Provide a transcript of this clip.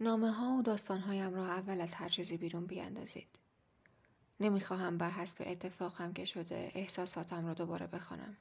نامه ها و داستان هایم را اول از هر چیزی بیرون بیاندازید. نمی‌خواهم بر حسب اتفاقم که شده احساساتم را دوباره بخوانم.